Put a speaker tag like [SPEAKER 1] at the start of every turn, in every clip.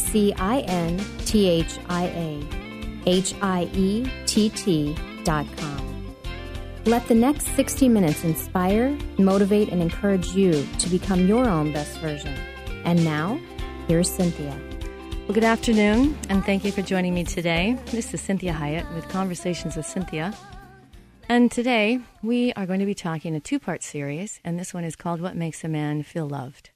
[SPEAKER 1] C I N T H I A H I E T T dot com. Let the next 60 minutes inspire, motivate, and encourage you to become your own best version. And now, here's Cynthia.
[SPEAKER 2] Well, good afternoon, and thank you for joining me today. This is Cinthia Hiett with Conversations with Cynthia. And today we are going to be talking a two part series, and this one is called What Makes a Man Feel Loved.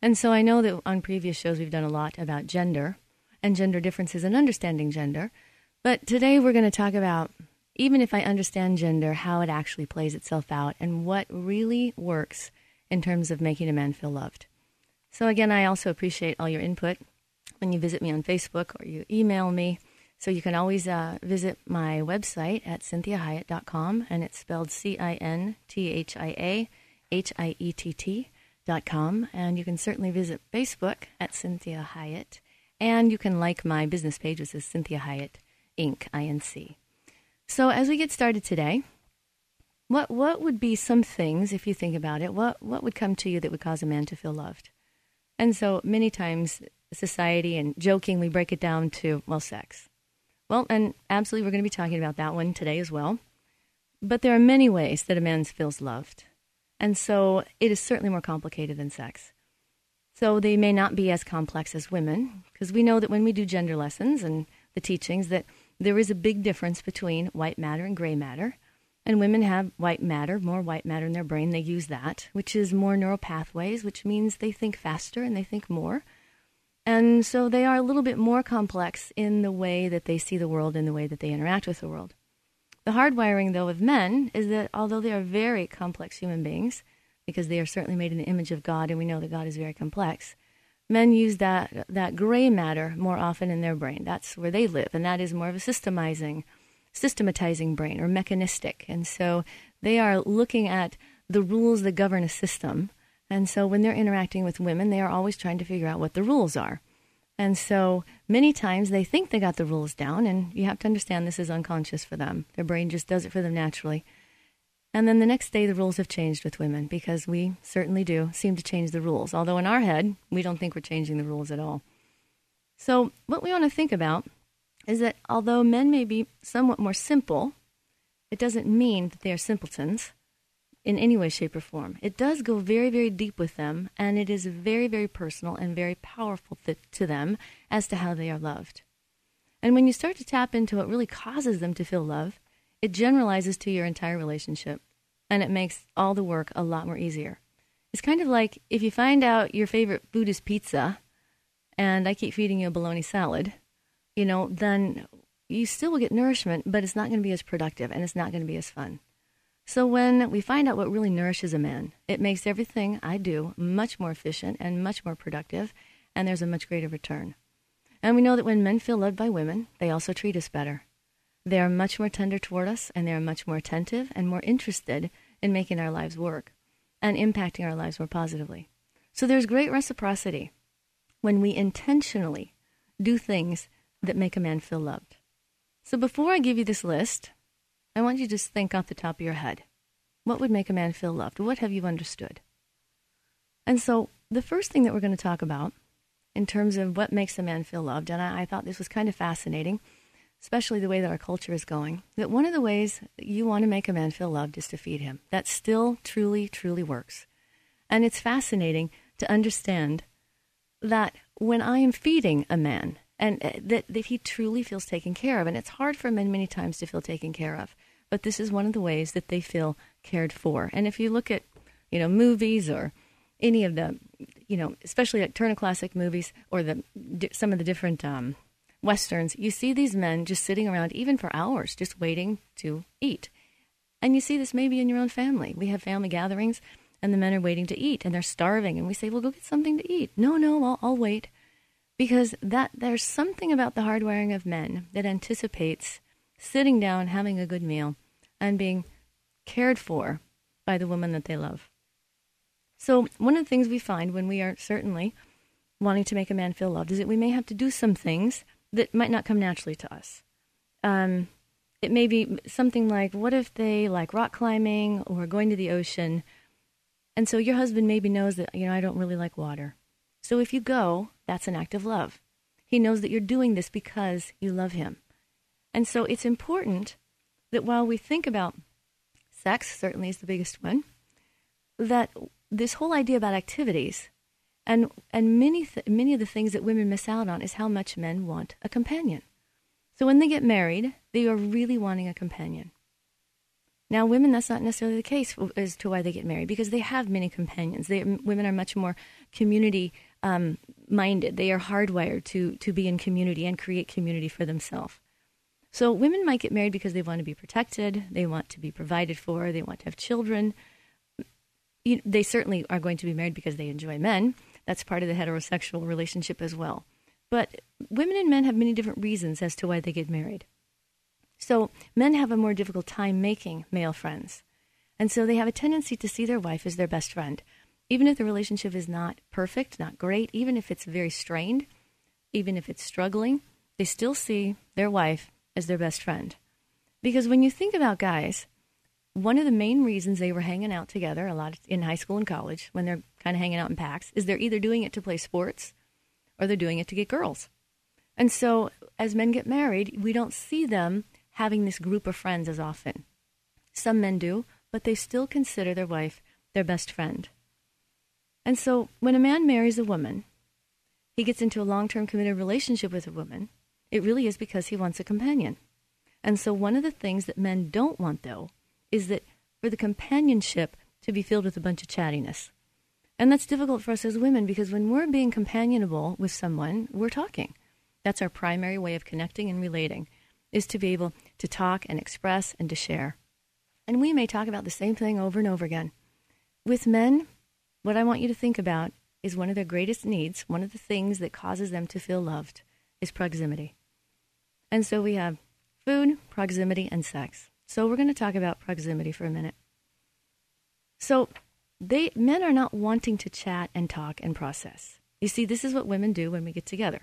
[SPEAKER 2] And so I know that on previous shows we've done a lot about gender and gender differences and understanding gender. But today we're going to talk about, even if I understand gender, how it actually plays itself out and what really works in terms of making a man feel loved. So, again, I also appreciate all your input when you visit me on Facebook or you email me. So, you can always uh, visit my website at cinthiahiett.com, and it's spelled C I N T H I A H I E T T com, and you can certainly visit Facebook at Cinthia Hiett. and you can like my business page, which is Cinthia Hiett Inc. Inc. So as we get started today, what what would be some things, if you think about it, what what would come to you that would cause a man to feel loved? And so many times, society and joking, we break it down to well, sex. Well, and absolutely, we're going to be talking about that one today as well. But there are many ways that a man feels loved. And so it is certainly more complicated than sex. So they may not be as complex as women, because we know that when we do gender lessons and the teachings, that there is a big difference between white matter and gray matter. And women have white matter, more white matter in their brain. They use that, which is more neural pathways, which means they think faster and they think more. And so they are a little bit more complex in the way that they see the world and the way that they interact with the world. The hardwiring, though, of men is that although they are very complex human beings, because they are certainly made in the image of God, and we know that God is very complex, men use that, that gray matter more often in their brain. That's where they live, and that is more of a systemizing, systematizing brain or mechanistic. And so they are looking at the rules that govern a system. And so when they're interacting with women, they are always trying to figure out what the rules are. And so many times they think they got the rules down, and you have to understand this is unconscious for them. Their brain just does it for them naturally. And then the next day, the rules have changed with women because we certainly do seem to change the rules. Although in our head, we don't think we're changing the rules at all. So, what we want to think about is that although men may be somewhat more simple, it doesn't mean that they are simpletons in any way, shape, or form. It does go very, very deep with them, and it is very, very personal and very powerful th- to them as to how they are loved. And when you start to tap into what really causes them to feel love, it generalizes to your entire relationship, and it makes all the work a lot more easier. It's kind of like if you find out your favorite food is pizza, and I keep feeding you a bologna salad, you know, then you still will get nourishment, but it's not going to be as productive and it's not going to be as fun. So when we find out what really nourishes a man, it makes everything I do much more efficient and much more productive, and there's a much greater return. And we know that when men feel loved by women, they also treat us better. They are much more tender toward us, and they are much more attentive and more interested in making our lives work and impacting our lives more positively. So there's great reciprocity when we intentionally do things that make a man feel loved. So before I give you this list, I want you to just think off the top of your head. What would make a man feel loved? What have you understood? And so, the first thing that we're going to talk about in terms of what makes a man feel loved, and I, I thought this was kind of fascinating, especially the way that our culture is going, that one of the ways you want to make a man feel loved is to feed him. That still truly, truly works. And it's fascinating to understand that when I am feeding a man, and uh, that, that he truly feels taken care of. And it's hard for men many times to feel taken care of but this is one of the ways that they feel cared for. And if you look at, you know, movies or any of the, you know, especially like Turner Classic movies or the some of the different um, westerns, you see these men just sitting around even for hours, just waiting to eat. And you see this maybe in your own family. We have family gatherings, and the men are waiting to eat, and they're starving, and we say, "Well, go get something to eat." No, no, I'll, I'll wait. because that there's something about the hardwiring of men that anticipates sitting down, having a good meal, and being cared for by the woman that they love. So, one of the things we find when we are certainly wanting to make a man feel loved is that we may have to do some things that might not come naturally to us. Um, it may be something like, what if they like rock climbing or going to the ocean? And so your husband maybe knows that, you know, I don't really like water. So if you go, that's an act of love. He knows that you're doing this because you love him. And so it's important that while we think about sex, certainly is the biggest one, that this whole idea about activities and and many th- many of the things that women miss out on is how much men want a companion. So when they get married, they are really wanting a companion. Now, women, that's not necessarily the case as to why they get married because they have many companions. They, women are much more community um, minded. They are hardwired to to be in community and create community for themselves. So women might get married because they want to be protected, they want to be provided for, they want to have children. You, they certainly are going to be married because they enjoy men. That's part of the heterosexual relationship as well. But women and men have many different reasons as to why they get married. So men have a more difficult time making male friends. And so they have a tendency to see their wife as their best friend even if the relationship is not perfect, not great, even if it's very strained, even if it's struggling, they still see their wife as their best friend. Because when you think about guys, one of the main reasons they were hanging out together a lot in high school and college when they're kind of hanging out in packs is they're either doing it to play sports or they're doing it to get girls. And so as men get married, we don't see them having this group of friends as often. Some men do, but they still consider their wife their best friend. And so when a man marries a woman, he gets into a long term committed relationship with a woman, it really is because he wants a companion. And so one of the things that men don't want, though, is that for the companionship to be filled with a bunch of chattiness. And that's difficult for us as women because when we're being companionable with someone, we're talking. That's our primary way of connecting and relating, is to be able to talk and express and to share. And we may talk about the same thing over and over again. With men, what I want you to think about is one of their greatest needs, one of the things that causes them to feel loved is proximity. And so we have food, proximity, and sex. So we're going to talk about proximity for a minute. So they men are not wanting to chat and talk and process. You see, this is what women do when we get together.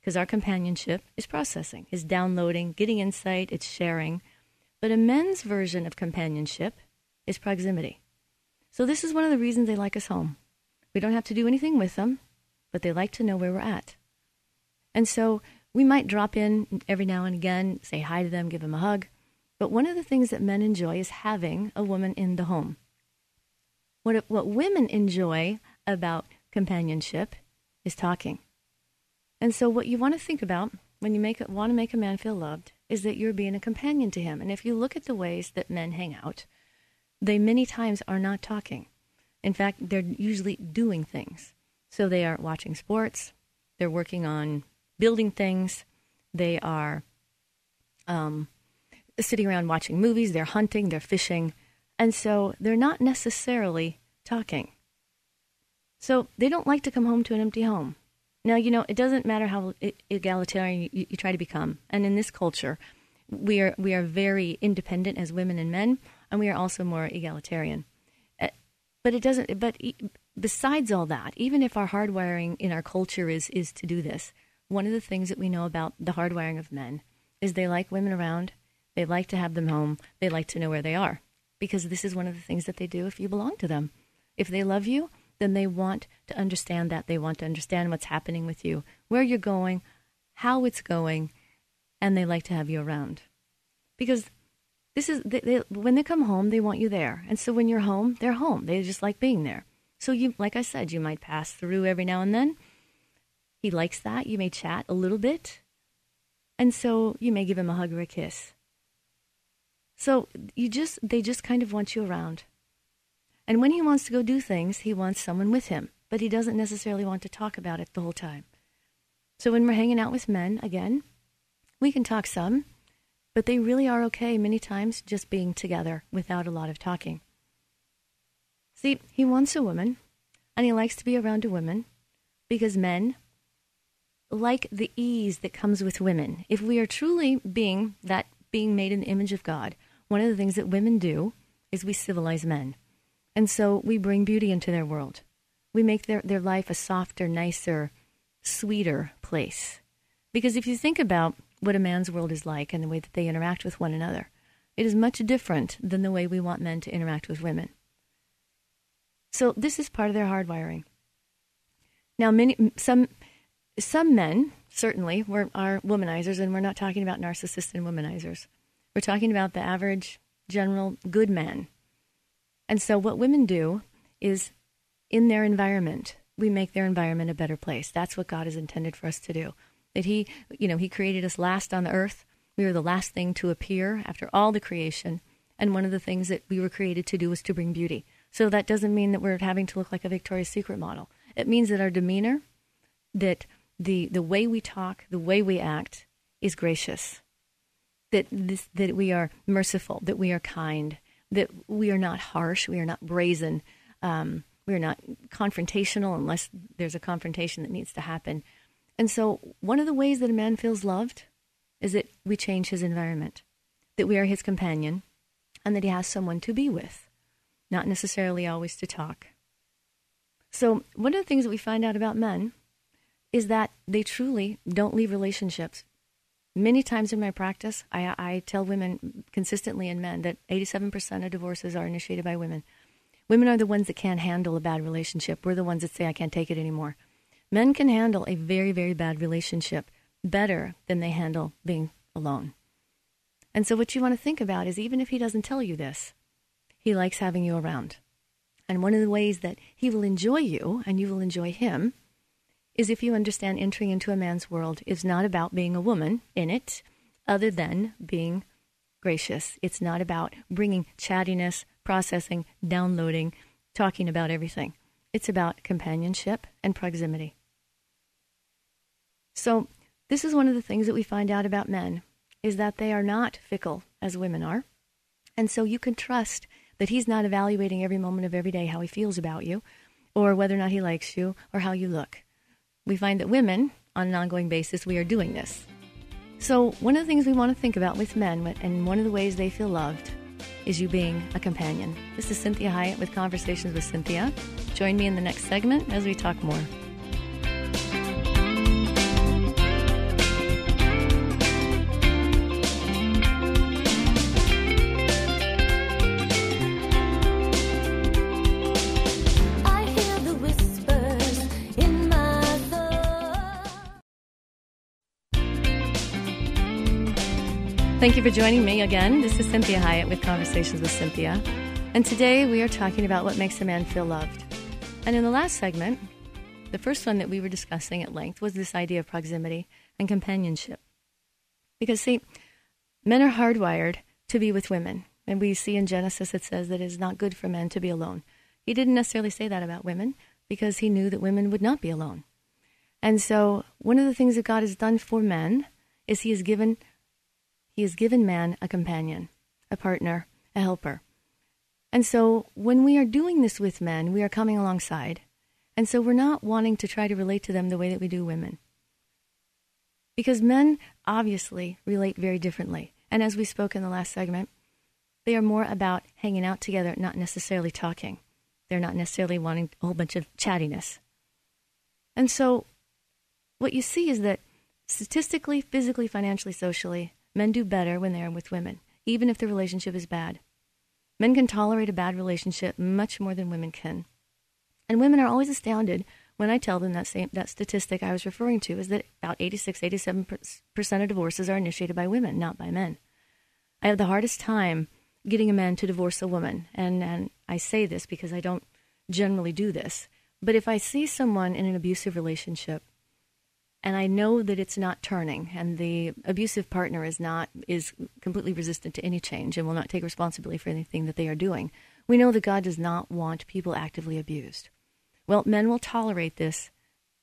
[SPEAKER 2] Because our companionship is processing, is downloading, getting insight, it's sharing. But a men's version of companionship is proximity. So, this is one of the reasons they like us home. We don't have to do anything with them, but they like to know where we're at. And so, we might drop in every now and again, say hi to them, give them a hug. But one of the things that men enjoy is having a woman in the home. What, what women enjoy about companionship is talking. And so, what you want to think about when you make, want to make a man feel loved is that you're being a companion to him. And if you look at the ways that men hang out, they many times are not talking. In fact, they're usually doing things. So they are watching sports, they're working on building things, they are um, sitting around watching movies, they're hunting, they're fishing, and so they're not necessarily talking. So they don't like to come home to an empty home. Now, you know, it doesn't matter how egalitarian you, you try to become. And in this culture, we are, we are very independent as women and men and we are also more egalitarian. Uh, but it doesn't. But besides all that, even if our hardwiring in our culture is is to do this, one of the things that we know about the hardwiring of men is they like women around. They like to have them home. They like to know where they are because this is one of the things that they do if you belong to them. If they love you, then they want to understand that. They want to understand what's happening with you, where you're going, how it's going, and they like to have you around. Because this is they, they, when they come home, they want you there, and so when you're home, they're home. They just like being there. So you, like I said, you might pass through every now and then. He likes that. You may chat a little bit, and so you may give him a hug or a kiss. So you just they just kind of want you around. And when he wants to go do things, he wants someone with him, but he doesn't necessarily want to talk about it the whole time. So when we're hanging out with men, again, we can talk some, but they really are okay many times just being together without a lot of talking. See, he wants a woman, and he likes to be around a woman because men like the ease that comes with women. If we are truly being that being made in the image of God, one of the things that women do is we civilize men. And so we bring beauty into their world. We make their, their life a softer, nicer, sweeter place. Because if you think about what a man's world is like and the way that they interact with one another, it is much different than the way we want men to interact with women. So this is part of their hardwiring. Now, many some some men certainly were, are womanizers, and we're not talking about narcissists and womanizers. We're talking about the average, general, good man. And so, what women do is, in their environment, we make their environment a better place. That's what God has intended for us to do. That He, you know, He created us last on the earth. We were the last thing to appear after all the creation. And one of the things that we were created to do was to bring beauty. So that doesn't mean that we're having to look like a Victoria's Secret model. It means that our demeanor, that the the way we talk, the way we act is gracious. That this that we are merciful, that we are kind, that we are not harsh, we are not brazen, um, we are not confrontational unless there's a confrontation that needs to happen. And so, one of the ways that a man feels loved is that we change his environment, that we are his companion, and that he has someone to be with, not necessarily always to talk. So, one of the things that we find out about men is that they truly don't leave relationships. Many times in my practice, I, I tell women consistently and men that 87% of divorces are initiated by women. Women are the ones that can't handle a bad relationship. We're the ones that say, I can't take it anymore. Men can handle a very, very bad relationship better than they handle being alone. And so, what you want to think about is even if he doesn't tell you this, he likes having you around. And one of the ways that he will enjoy you and you will enjoy him is if you understand entering into a man's world is not about being a woman in it, other than being gracious. It's not about bringing chattiness, processing, downloading, talking about everything. It's about companionship and proximity. So, this is one of the things that we find out about men is that they are not fickle as women are. And so you can trust that he's not evaluating every moment of every day how he feels about you or whether or not he likes you or how you look we find that women, on an ongoing basis, we are doing this. So, one of the things we want to think about with men, and one of the ways they feel loved, is you being a companion. This is Cinthia Hiett with Conversations with Cynthia. Join me in the next segment as we talk more. You for joining me again. This is Cinthia Hiett with Conversations with Cynthia. And today we are talking about what makes a man feel loved. And in the last segment, the first one that we were discussing at length was this idea of proximity and companionship. Because, see, men are hardwired to be with women. And we see in Genesis it says that it is not good for men to be alone. He didn't necessarily say that about women because he knew that women would not be alone. And so, one of the things that God has done for men is he has given he has given man a companion, a partner, a helper. And so when we are doing this with men, we are coming alongside. And so we're not wanting to try to relate to them the way that we do women. Because men obviously relate very differently. And as we spoke in the last segment, they are more about hanging out together, not necessarily talking. They're not necessarily wanting a whole bunch of chattiness. And so what you see is that statistically, physically, financially, socially, Men do better when they are with women, even if the relationship is bad. Men can tolerate a bad relationship much more than women can. And women are always astounded when I tell them that same that statistic I was referring to is that about 86 87% of divorces are initiated by women, not by men. I have the hardest time getting a man to divorce a woman, and and I say this because I don't generally do this. But if I see someone in an abusive relationship and I know that it's not turning, and the abusive partner is not is completely resistant to any change and will not take responsibility for anything that they are doing. We know that God does not want people actively abused. Well, men will tolerate this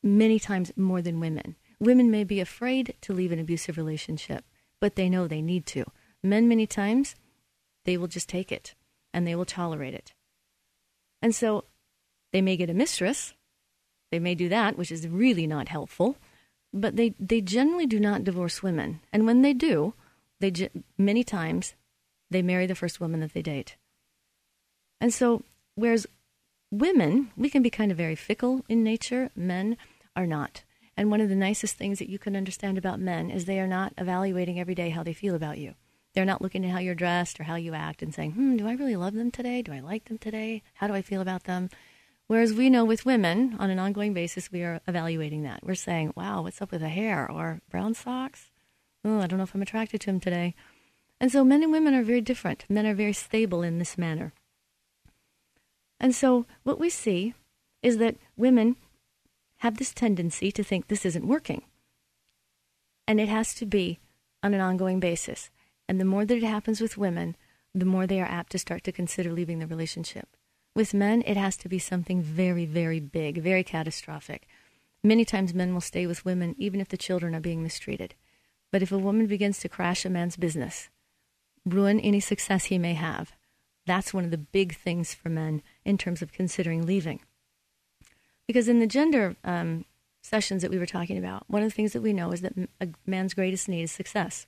[SPEAKER 2] many times more than women. Women may be afraid to leave an abusive relationship, but they know they need to. Men, many times, they will just take it and they will tolerate it. And so they may get a mistress. They may do that, which is really not helpful but they, they generally do not divorce women. And when they do, they many times they marry the first woman that they date. And so, whereas women, we can be kind of very fickle in nature, men are not. And one of the nicest things that you can understand about men is they are not evaluating every day how they feel about you. They're not looking at how you're dressed or how you act and saying, hmm, do I really love them today? Do I like them today? How do I feel about them? Whereas we know with women, on an ongoing basis, we are evaluating that. We're saying, wow, what's up with the hair? Or brown socks? Oh, I don't know if I'm attracted to him today. And so men and women are very different. Men are very stable in this manner. And so what we see is that women have this tendency to think this isn't working. And it has to be on an ongoing basis. And the more that it happens with women, the more they are apt to start to consider leaving the relationship. With men, it has to be something very, very big, very catastrophic. Many times men will stay with women even if the children are being mistreated. But if a woman begins to crash a man's business, ruin any success he may have, that's one of the big things for men in terms of considering leaving. Because in the gender um, sessions that we were talking about, one of the things that we know is that a man's greatest need is success.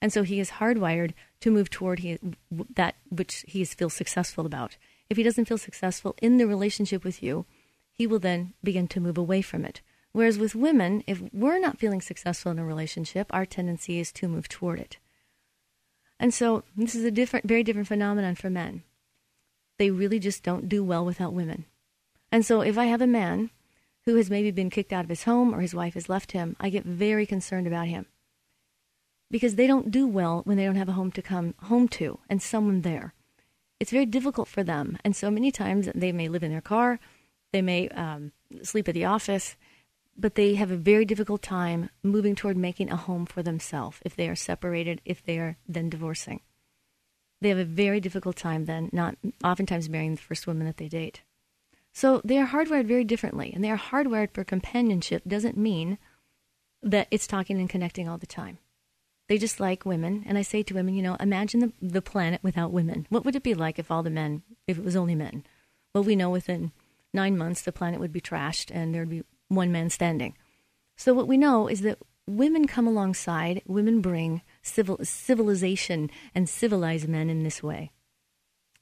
[SPEAKER 2] And so he is hardwired to move toward he, that which he feels successful about. If he doesn't feel successful in the relationship with you, he will then begin to move away from it. Whereas with women, if we're not feeling successful in a relationship, our tendency is to move toward it. And so this is a different, very different phenomenon for men. They really just don't do well without women. And so if I have a man who has maybe been kicked out of his home or his wife has left him, I get very concerned about him. Because they don't do well when they don't have a home to come home to and someone there. It's very difficult for them. And so many times they may live in their car, they may um, sleep at the office, but they have a very difficult time moving toward making a home for themselves if they are separated, if they are then divorcing. They have a very difficult time then, not oftentimes marrying the first woman that they date. So they are hardwired very differently, and they are hardwired for companionship doesn't mean that it's talking and connecting all the time. They just like women, and I say to women, you know, imagine the, the planet without women. What would it be like if all the men, if it was only men? Well, we know within nine months the planet would be trashed and there'd be one man standing. So what we know is that women come alongside, women bring civil, civilization and civilize men in this way.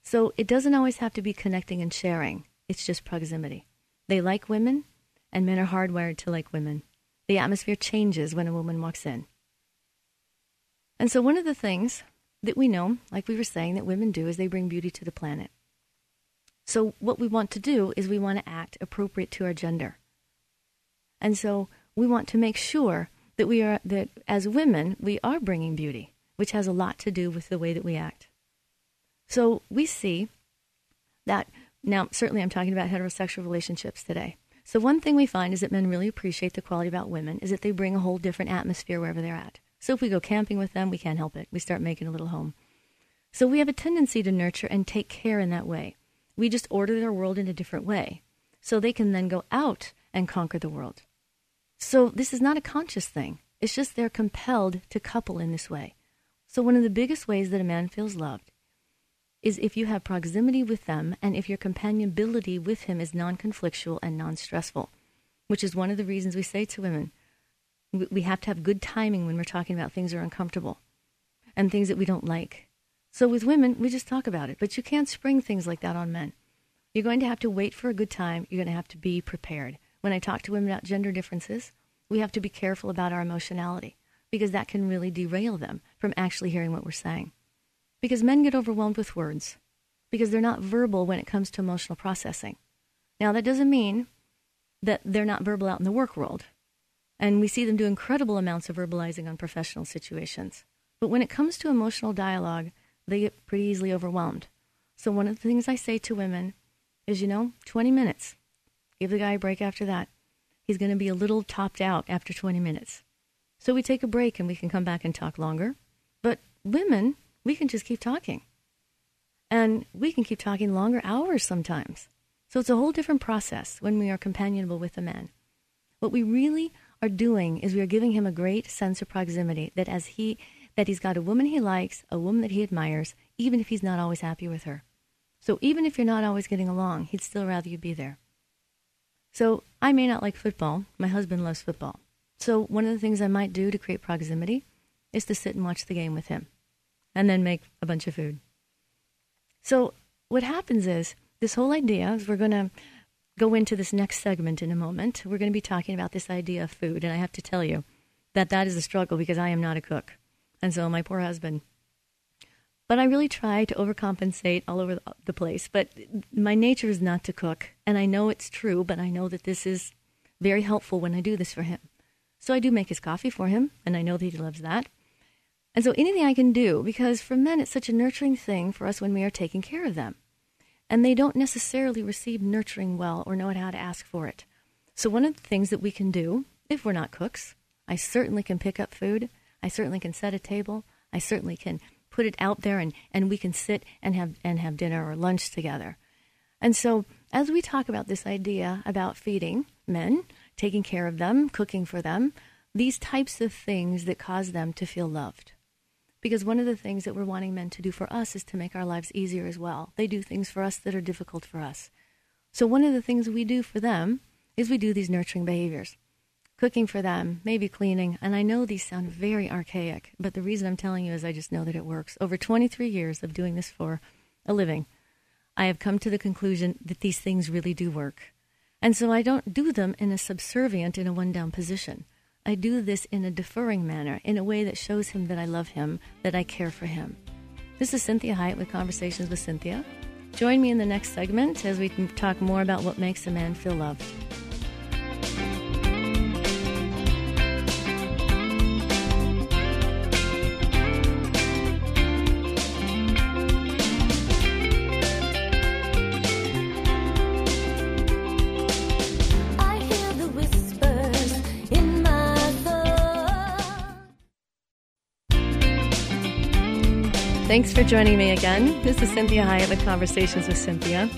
[SPEAKER 2] So it doesn't always have to be connecting and sharing. It's just proximity. They like women, and men are hardwired to like women. The atmosphere changes when a woman walks in. And so, one of the things that we know, like we were saying, that women do is they bring beauty to the planet. So, what we want to do is we want to act appropriate to our gender. And so we want to make sure that we are that as women we are bringing beauty, which has a lot to do with the way that we act. So we see that now certainly I'm talking about heterosexual relationships today. So one thing we find is that men really appreciate the quality about women is that they bring a whole different atmosphere wherever they're at. So if we go camping with them, we can't help it. We start making a little home. So we have a tendency to nurture and take care in that way. We just order their world in a different way. So they can then go out and conquer the world. So this is not a conscious thing. It's just they're compelled to couple in this way. So one of the biggest ways that a man feels loved is if you have proximity with them and if your companionability with him is non-conflictual and non-stressful, which is one of the reasons we say to women, we have to have good timing when we're talking about things that are uncomfortable and things that we don't like. So with women, we just talk about it, but you can't spring things like that on men. You're going to have to wait for a good time. You're going to have to be prepared when I talk to women about gender differences, we have to be careful about our emotionality because that can really derail them from actually hearing what we're saying. Because men get overwhelmed with words because they're not verbal when it comes to emotional processing. Now, that doesn't mean that they're not verbal out in the work world. And we see them do incredible amounts of verbalizing on professional situations. But when it comes to emotional dialogue, they get pretty easily overwhelmed. So, one of the things I say to women is, you know, 20 minutes. Give the guy a break after that. He's going to be a little topped out after 20 minutes. So we take a break and we can come back and talk longer. But women, we can just keep talking. And we can keep talking longer hours sometimes. So it's a whole different process when we are companionable with a man. What we really are doing is we are giving him a great sense of proximity that as he that he's got a woman he likes, a woman that he admires, even if he's not always happy with her. So even if you're not always getting along, he'd still rather you be there. So I may not like football. My husband loves football. So, one of the things I might do to create proximity is to sit and watch the game with him and then make a bunch of food. So, what happens is this whole idea is we're going to go into this next segment in a moment. We're going to be talking about this idea of food. And I have to tell you that that is a struggle because I am not a cook. And so, my poor husband. But I really try to overcompensate all over the place. But my nature is not to cook. And I know it's true, but I know that this is very helpful when I do this for him. So I do make his coffee for him, and I know that he loves that. And so anything I can do, because for men it's such a nurturing thing for us when we are taking care of them. And they don't necessarily receive nurturing well or know how to ask for it. So one of the things that we can do, if we're not cooks, I certainly can pick up food. I certainly can set a table. I certainly can put it out there and, and we can sit and have and have dinner or lunch together. And so as we talk about this idea about feeding men, taking care of them, cooking for them, these types of things that cause them to feel loved. Because one of the things that we're wanting men to do for us is to make our lives easier as well. They do things for us that are difficult for us. So, one of the things we do for them is we do these nurturing behaviors. Cooking for them, maybe cleaning. And I know these sound very archaic, but the reason I'm telling you is I just know that it works. Over 23 years of doing this for a living, I have come to the conclusion that these things really do work. And so I don't do them in a subservient, in a one down position. I do this in a deferring manner, in a way that shows him that I love him, that I care for him. This is Cinthia Hiett with Conversations with Cynthia. Join me in the next segment as we talk more about what makes a man feel loved. Thanks for joining me again. This is Cinthia Hiett with Conversations with Cynthia.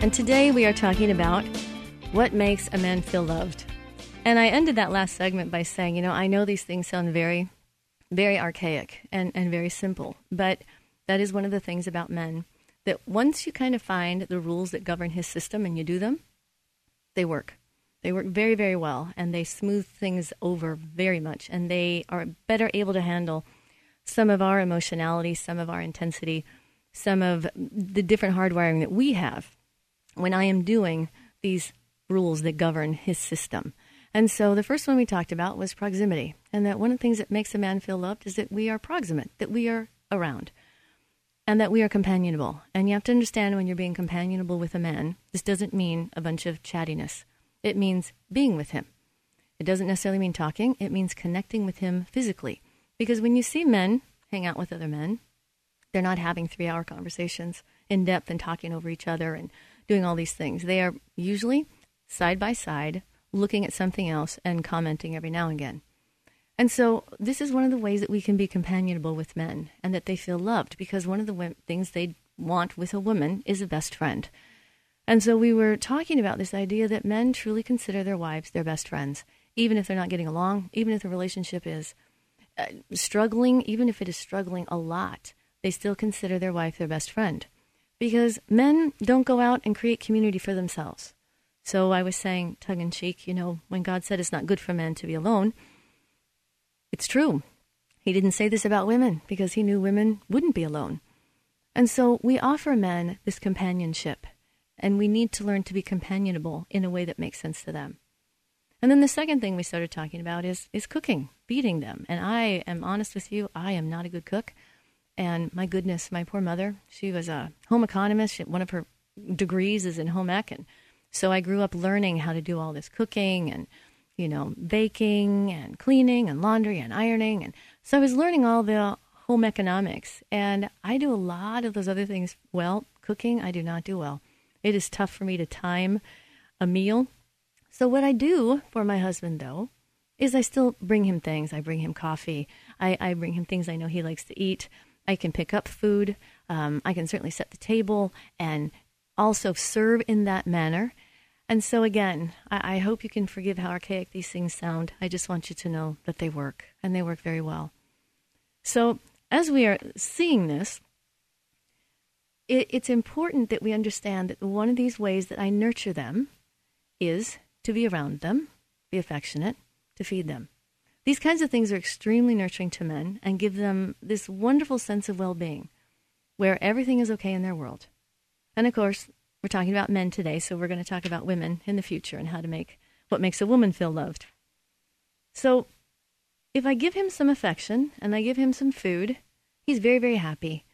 [SPEAKER 2] And today we are talking about what makes a man feel loved. And I ended that last segment by saying, you know, I know these things sound very, very archaic and, and very simple, but that is one of the things about men that once you kind of find the rules that govern his system and you do them, they work. They work very, very well and they smooth things over very much and they are better able to handle some of our emotionality, some of our intensity, some of the different hardwiring that we have when I am doing these rules that govern his system. And so the first one we talked about was proximity. And that one of the things that makes a man feel loved is that we are proximate, that we are around, and that we are companionable. And you have to understand when you're being companionable with a man, this doesn't mean a bunch of chattiness, it means being with him. It doesn't necessarily mean talking, it means connecting with him physically. Because when you see men hang out with other men, they're not having three hour conversations in depth and talking over each other and doing all these things. They are usually side by side looking at something else and commenting every now and again. And so, this is one of the ways that we can be companionable with men and that they feel loved because one of the things they want with a woman is a best friend. And so, we were talking about this idea that men truly consider their wives their best friends, even if they're not getting along, even if the relationship is uh, struggling, even if it is struggling a lot, they still consider their wife their best friend. Because men don't go out and create community for themselves. So I was saying, tongue in cheek, you know, when God said it's not good for men to be alone, it's true. He didn't say this about women because he knew women wouldn't be alone. And so we offer men this companionship, and we need to learn to be companionable in a way that makes sense to them. And then the second thing we started talking about is is cooking, feeding them. And I am honest with you, I am not a good cook. And my goodness, my poor mother, she was a home economist. She, one of her degrees is in home ec, and so I grew up learning how to do all this cooking and you know baking and cleaning and laundry and ironing, and so I was learning all the home economics. And I do a lot of those other things well. Cooking, I do not do well. It is tough for me to time a meal so, what I do for my husband, though, is I still bring him things. I bring him coffee. I, I bring him things I know he likes to eat. I can pick up food. Um, I can certainly set the table and also serve in that manner. And so, again, I, I hope you can forgive how archaic these things sound. I just want you to know that they work, and they work very well. So, as we are seeing this, it, it's important that we understand that one of these ways that I nurture them is to be around them, be affectionate, to feed them. These kinds of things are extremely nurturing to men and give them this wonderful sense of well being where everything is okay in their world. And of course, we're talking about men today, so we're going to talk about women in the future and how to make what makes a woman feel loved. So, if I give him some affection and I give him some food, he's very, very happy.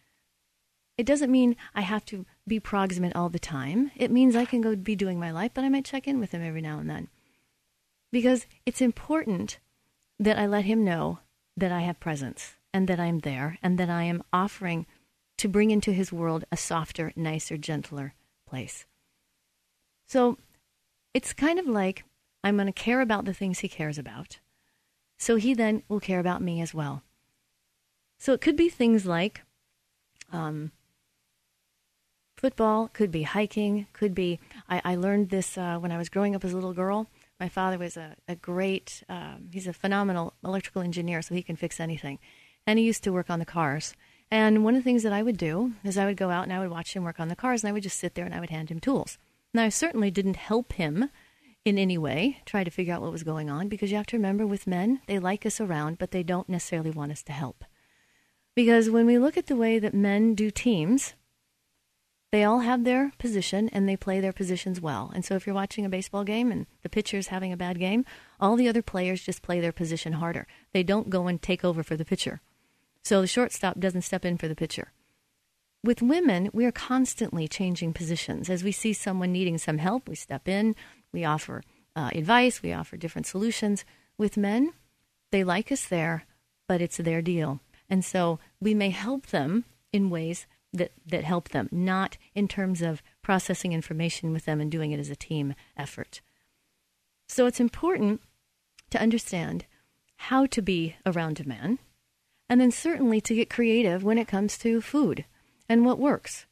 [SPEAKER 2] It doesn't mean I have to be proximate all the time. It means I can go be doing my life, but I might check in with him every now and then. Because it's important that I let him know that I have presence and that I'm there and that I am offering to bring into his world a softer, nicer, gentler place. So it's kind of like I'm going to care about the things he cares about. So he then will care about me as well. So it could be things like um, football, could be hiking, could be. I, I learned this uh, when I was growing up as a little girl. My father was a, a great, um, he's a phenomenal electrical engineer, so he can fix anything. And he used to work on the cars. And one of the things that I would do is I would go out and I would watch him work on the cars and I would just sit there and I would hand him tools. Now, I certainly didn't help him in any way, try to figure out what was going on, because you have to remember with men, they like us around, but they don't necessarily want us to help. Because when we look at the way that men do teams, they all have their position and they play their positions well. And so if you're watching a baseball game and the pitcher's having a bad game, all the other players just play their position harder. They don't go and take over for the pitcher. So the shortstop doesn't step in for the pitcher. With women, we are constantly changing positions. As we see someone needing some help, we step in, we offer uh, advice, we offer different solutions. With men, they like us there, but it's their deal. And so we may help them in ways that, that help them, not in terms of processing information with them and doing it as a team effort. So it's important to understand how to be around a man and then certainly to get creative when it comes to food and what works.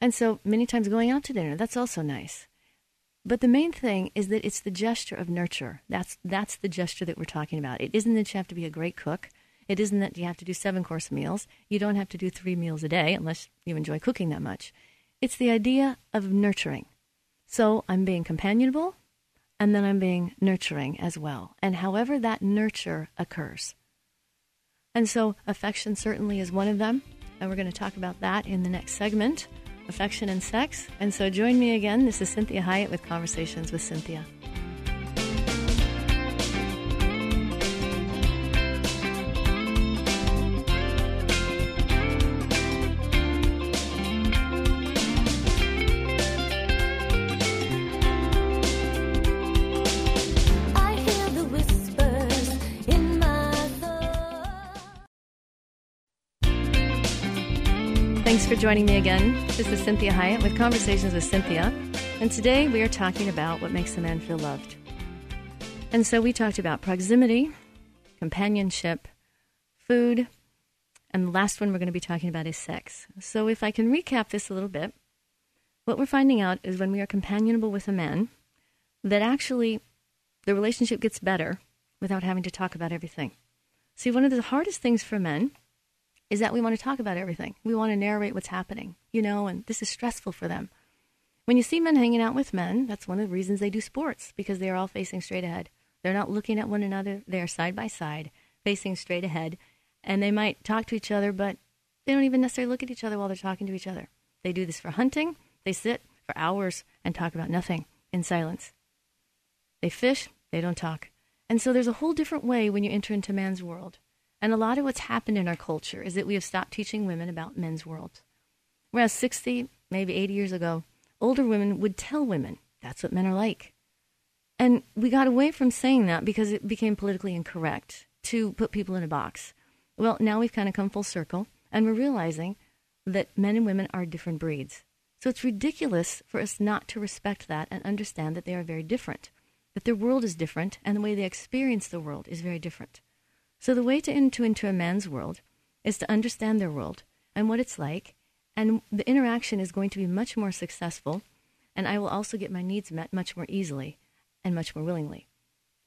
[SPEAKER 2] And so many times going out to dinner, that's also nice. But the main thing is that it's the gesture of nurture. That's that's the gesture that we're talking about. It isn't that you have to be a great cook. It isn't that you have to do seven course meals. You don't have to do three meals a day unless you enjoy cooking that much. It's the idea of nurturing. So I'm being companionable and then I'm being nurturing as well. And however that nurture occurs. And so, affection certainly is one of them. And we're going to talk about that in the next segment affection and sex. And so, join me again. This is Cinthia Hiett with Conversations with Cinthia. Joining me again. This is Cinthia Hiett with Conversations with Cynthia. And today we are talking about what makes a man feel loved. And so we talked about proximity, companionship, food, and the last one we're going to be talking about is sex. So if I can recap this a little bit, what we're finding out is when we are companionable with a man, that actually the relationship gets better without having to talk about everything. See, one of the hardest things for men is that we want to talk about everything. We want to narrate what's happening, you know, and this is stressful for them. When you see men hanging out with men, that's one of the reasons they do sports, because they are all facing straight ahead. They're not looking at one another, they're side by side, facing straight ahead, and they might talk to each other, but they don't even necessarily look at each other while they're talking to each other. They do this for hunting, they sit for hours and talk about nothing in silence. They fish, they don't talk. And so there's a whole different way when you enter into man's world. And a lot of what's happened in our culture is that we have stopped teaching women about men's world. Whereas 60, maybe 80 years ago, older women would tell women that's what men are like. And we got away from saying that because it became politically incorrect to put people in a box. Well, now we've kind of come full circle and we're realizing that men and women are different breeds. So it's ridiculous for us not to respect that and understand that they are very different, that their world is different and the way they experience the world is very different. So the way to enter into a man's world is to understand their world and what it's like, and the interaction is going to be much more successful, and I will also get my needs met much more easily and much more willingly.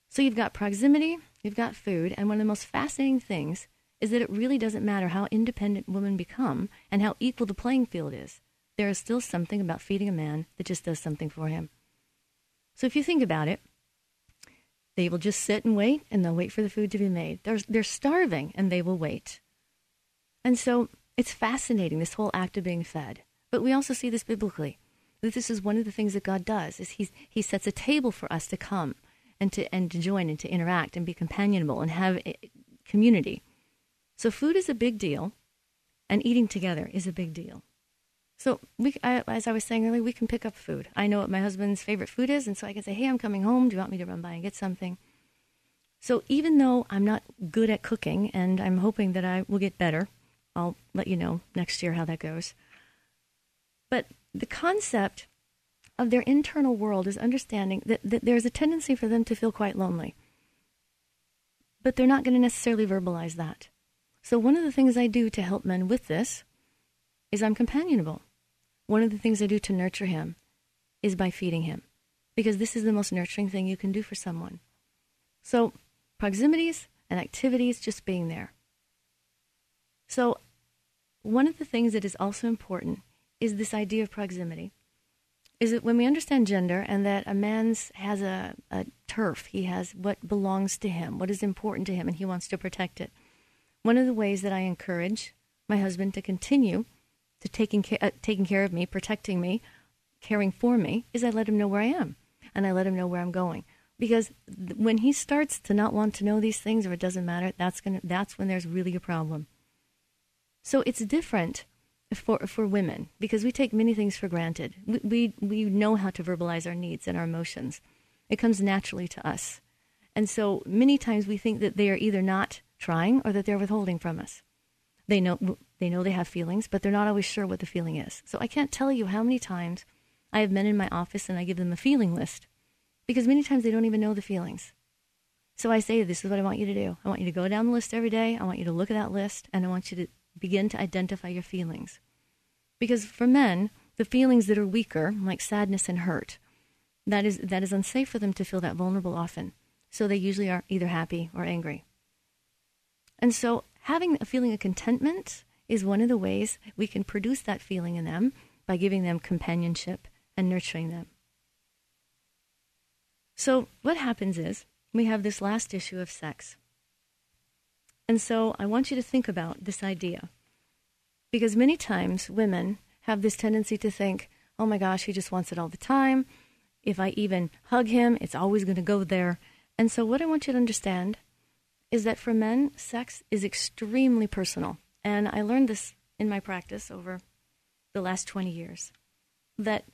[SPEAKER 2] So you've got proximity, you've got food, and one of the most fascinating things is that it really doesn't matter how independent women become and how equal the playing field is. There is still something about feeding a man that just does something for him. So if you think about it, They will just sit and wait, and they'll wait for the food to be made. They're, they're starving, and they will wait. And so it's fascinating, this whole act of being fed. But we also see this biblically. That this is one of the things that God does is he, he sets a table for us to come and to, and to join and to interact and be companionable and have eh, community. So food is a big deal, and eating together is a big deal. So we, I, as I was saying earlier, we can pick up food. I know what my husband's favorite food is, and so I can say, "Hey, I'm coming home. Do you want me to run by and get something?" So even though I'm not good at cooking, and I'm hoping that I will get better, I'll let you know next year how that goes. But the concept of their internal world is understanding that, that there's a tendency for them to feel quite lonely. But they're not going to necessarily verbalize that. So one of the things I do to help men with this is I'm companionable. One of the things I do to nurture him is by feeding him, because this is the most nurturing thing you can do for someone. So, proximities and activities, just being there. So, one of the things that is also important is this idea of proximity. Is that when we understand gender and that a man's has a, a turf, he has what belongs to him, what is important to him, and he wants to protect it. One of the ways that I encourage my husband to continue to taking care, uh, taking care of me, protecting me, caring for me, is I let him know where I am and I let him know where I'm going. Because th- when he starts to not want to know these things or it doesn't matter, that's gonna that's when there's really a problem. So it's different for for women because we take many things for granted. We, we we know how to verbalize our needs and our emotions. It comes naturally to us. And so many times we think that they are either not trying or that they're withholding from us. They know they know they have feelings, but they're not always sure what the feeling is. So I can't tell you how many times I have men in my office and I give them a feeling list because many times they don't even know the feelings. So I say, This is what I want you to do. I want you to go down the list every day. I want you to look at that list and I want you to begin to identify your feelings. Because for men, the feelings that are weaker, like sadness and hurt, that is, that is unsafe for them to feel that vulnerable often. So they usually are either happy or angry. And so having a feeling of contentment is one of the ways we can produce that feeling in them by giving them companionship and nurturing them. So, what happens is we have this last issue of sex. And so, I want you to think about this idea. Because many times women have this tendency to think, oh my gosh, he just wants it all the time. If I even hug him, it's always going to go there. And so, what I want you to understand is that for men, sex is extremely personal. And I learned this in my practice over the last 20 years that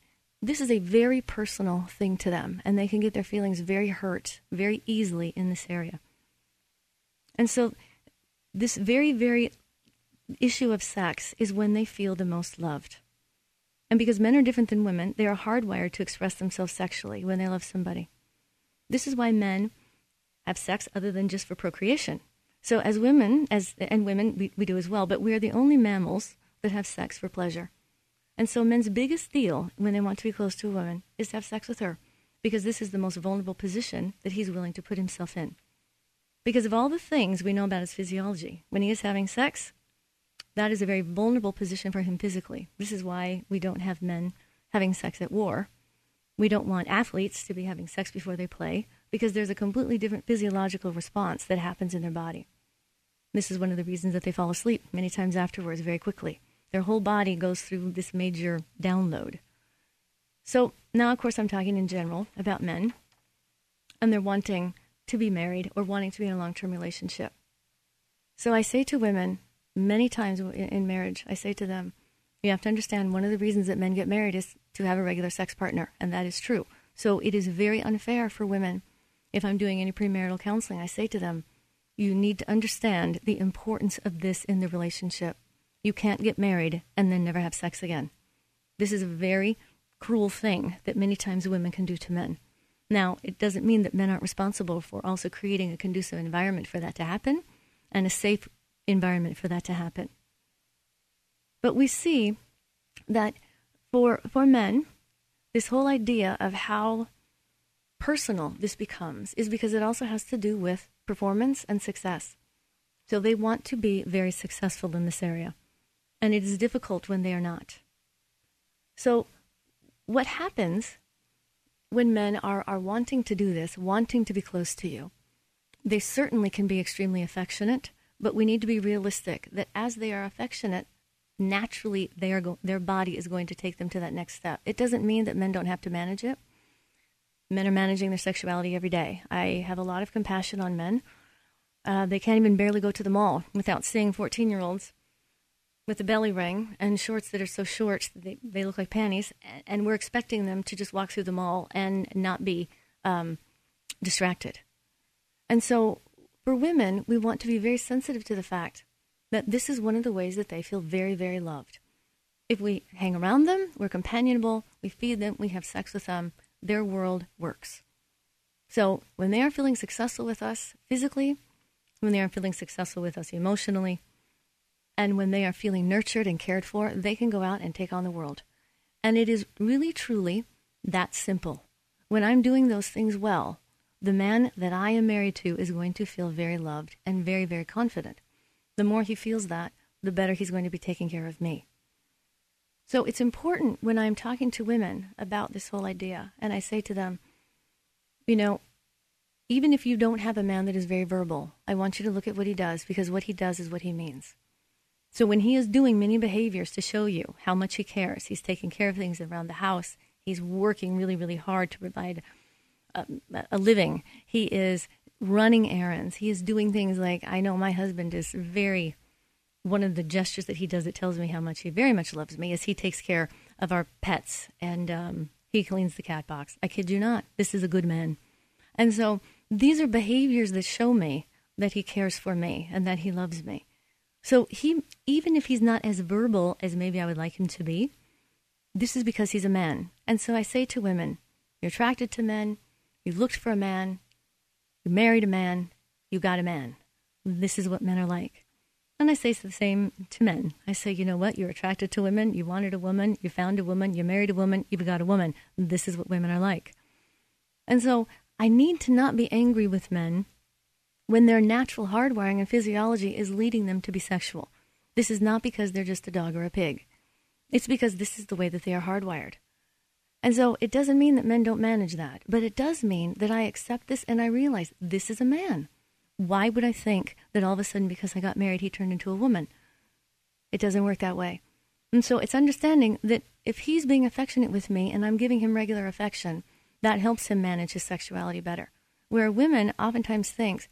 [SPEAKER 2] this is a very personal thing to them, and they can get their feelings very hurt very easily in this area. And so, this very, very issue of sex is when they feel the most loved. And because men are different than women, they are hardwired to express themselves sexually when they love somebody. This is why men have sex other than just for procreation. So as women, as and women, we, we do as well, but we are the only mammals that have sex for pleasure. And so men's biggest deal when they want to be close to a woman is to have sex with her, because this is the most vulnerable position that he's willing to put himself in. Because of all the things we know about his physiology, when he is having sex, that is a very vulnerable position for him physically. This is why we don't have men having sex at war. We don't want athletes to be having sex before they play because there's a completely different physiological response that happens in their body. This is one of the reasons that they fall asleep many times afterwards very quickly. Their whole body goes through this major download. So now, of course, I'm talking in general about men, and they're wanting to be married or wanting to be in a long term relationship. So I say to women many times in marriage, I say to them, you have to understand one of the reasons that men get married is to have a regular sex partner, and that is true. So it is very unfair for women if I'm doing any premarital counseling, I say to them, you need to understand the importance of this in the relationship. You can't get married and then never have sex again. This is a very cruel thing that many times women can do to men. Now, it doesn't mean that men aren't responsible for also creating a conducive environment for that to happen and a safe environment for that to happen. But we see that for, for men, this whole idea of how personal this becomes is because it also has to do with performance and success. So they want to be very successful in this area. And it is difficult when they are not. So, what happens when men are, are wanting to do this, wanting to be close to you, they certainly can be extremely affectionate, but we need to be realistic that as they are affectionate, naturally they are go- their body is going to take them to that next step. It doesn't mean that men don't have to manage it. Men are managing their sexuality every day. I have a lot of compassion on men. Uh, they can't even barely go to the mall without seeing 14 year olds with a belly ring and shorts that are so short they, they look like panties, and we're expecting them to just walk through the mall and not be um, distracted. And so, for women, we want to be very sensitive to the fact that this is one of the ways that they feel very, very loved. If we hang around them, we're companionable, we feed them, we have sex with them, their world works. So, when they are feeling successful with us physically, when they are feeling successful with us emotionally, and when they are feeling nurtured and cared for, they can go out and take on the world. And it is really, truly that simple. When I'm doing those things well, the man that I am married to is going to feel very loved and very, very confident. The more he feels that, the better he's going to be taking care of me. So it's important when I'm talking to women about this whole idea, and I say to them, you know, even if you don't have a man that is very verbal, I want you to look at what he does because what he does is what he means. So when he is doing many behaviors to show you how much he cares, he's taking care of things around the house, he's working really, really hard to provide a, a living, he is running errands, he is doing things like I know my husband is very one of the gestures that he does that tells me how much he very much loves me is he takes care of our pets and um, he cleans the cat box. I kid you not. This is a good man. And so these are behaviors that show me that he cares for me and that he loves me. So he, even if he's not as verbal as maybe I would like him to be, this is because he's a man. And so I say to women, you're attracted to men, you looked for a man, you married a man, you got a man. This is what men are like. And I say the same to men. I say, you know what? You're attracted to women. You wanted a woman. You found a woman. You married a woman. You've got a woman. This is what women are like. And so I need to not be angry with men when their natural hardwiring and physiology is leading them to be sexual. This is not because they're just a dog or a pig. It's because this is the way that they are hardwired. And so it doesn't mean that men don't manage that, but it does mean that I accept this and I realize this is a man. Why would I think that all of a sudden, because I got married, he turned into a woman? It doesn't work that way. And so it's understanding that if he's being affectionate with me and I'm giving him regular affection, that helps him manage his sexuality better. Where women oftentimes think,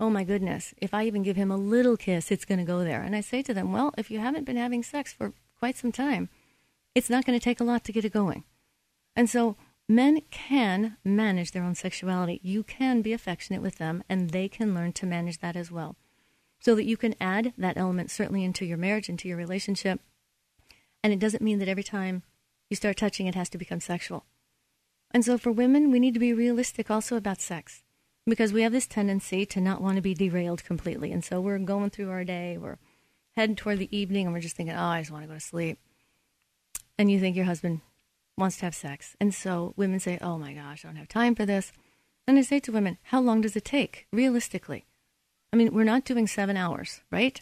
[SPEAKER 2] oh my goodness, if I even give him a little kiss, it's going to go there. And I say to them, well, if you haven't been having sex for quite some time, it's not going to take a lot to get it going. And so men can manage their own sexuality. You can be affectionate with them, and they can learn to manage that as well. So that you can add that element certainly into your marriage, into your relationship. And it doesn't mean that every time you start touching, it has to become sexual. And so for women, we need to be realistic also about sex because we have this tendency to not want to be derailed completely. And so we're going through our day, we're heading toward the evening, and we're just thinking, oh, I just want to go to sleep. And you think your husband wants to have sex. And so women say, oh my gosh, I don't have time for this. And I say to women, how long does it take, realistically? I mean, we're not doing seven hours, right?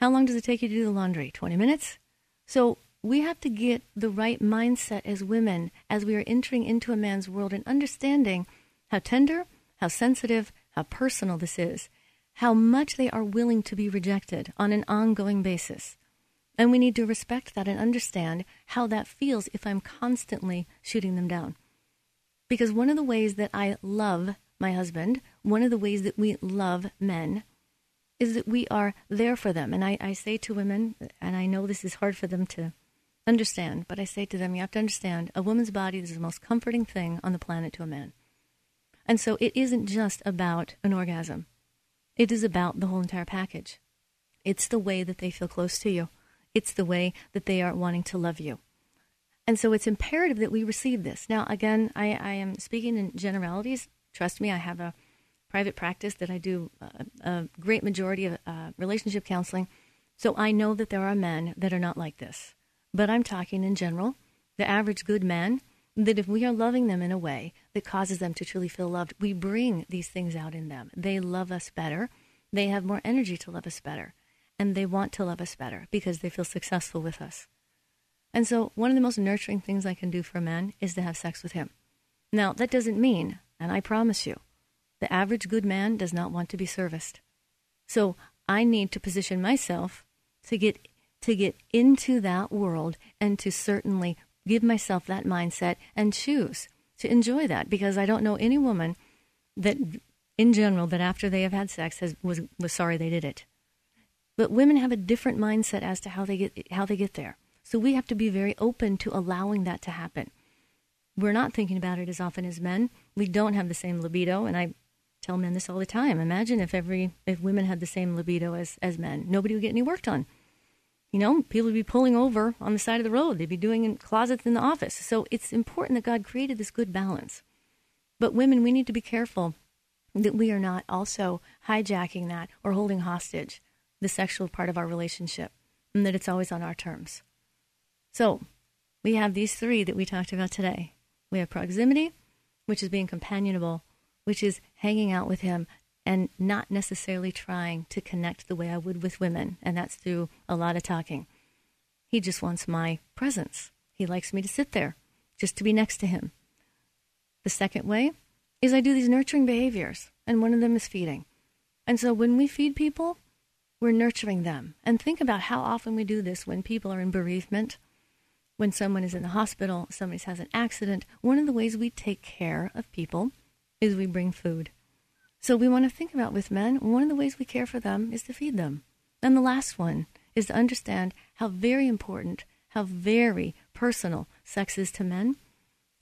[SPEAKER 2] How long does it take you to do the laundry? 20 minutes? So we have to get the right mindset as women as we are entering into a man's world and understanding how tender how sensitive, how personal this is, how much they are willing to be rejected on an ongoing basis. And we need to respect that and understand how that feels if I'm constantly shooting them down. Because one of the ways that I love my husband, one of the ways that we love men, is that we are there for them. And I, I say to women, and I know this is hard for them to understand, but I say to them, you have to understand a woman's body is the most comforting thing on the planet to a man. And so it isn't just about an orgasm. It is about the whole entire package. It's the way that they feel close to you. It's the way that they are wanting to love you. And so it's imperative that we receive this. Now, again, I, I am speaking in generalities. Trust me, I have a private practice that I do a, a great majority of uh, relationship counseling. So I know that there are men that are not like this. But I'm talking in general. The average good man that if we are loving them in a way that causes them to truly feel loved, we bring these things out in them. They love us better. They have more energy to love us better. And they want to love us better because they feel successful with us. And so, one of the most nurturing things I can do for a man is to have sex with him. Now, that doesn't mean, and I promise you, the average good man does not want to be serviced. So I need to position myself to get to get into that world and to certainly give myself that mindset and choose to enjoy that because I don't know any woman that in general that after they have had sex has was was sorry they did it. But women have a different mindset as to how they get how they get there. So we have to be very open to allowing that to happen. We're not thinking about it as often as men. We don't have the same libido and I tell men this all the time. Imagine if every if women had the same libido as as men. Nobody would get any work done. You know, people would be pulling over on the side of the road. They'd be doing in closets in the office. So it's important that God created this good balance. But women, we need to be careful that we are not also hijacking that or holding hostage the sexual part of our relationship and that it's always on our terms. So we have these three that we talked about today. We have proximity, which is being companionable, which is hanging out with him and not necessarily trying to connect the way I would with women, and that's through a lot of talking. He just wants my presence. He likes me to sit there, just to be next to him. The second way is I do these nurturing behaviors, and one of them is feeding. And so when we feed people, we're nurturing them. And think about how often we do this when people are in bereavement, when someone is in the hospital, somebody has an accident. One of the ways we take care of people is we bring food. So we want to think about with men, one of the ways we care for them is to feed them. And the last one is to understand how very important, how very personal sex is to men.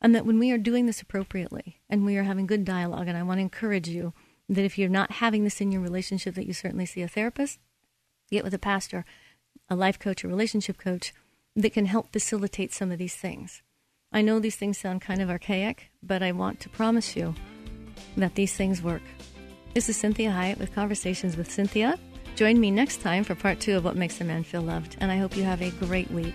[SPEAKER 2] And that when we are doing this appropriately and we are having good dialogue, and I want to encourage you that if you're not having this in your relationship, that you certainly see a therapist, get with a pastor, a life coach, a relationship coach that can help facilitate some of these things. I know these things sound kind of archaic, but I want to promise you that these things work. This is Cinthia Hiett with Conversations with Cinthia. Join me next time for part two of What Makes a Man Feel Loved, and I hope you have a great week.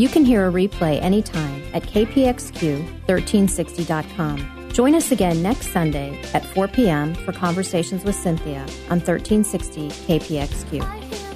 [SPEAKER 1] you can hear a replay anytime at kpxq1360.com. Join us again next Sunday at 4 p.m. for Conversations with Cinthia on 1360 KPXQ.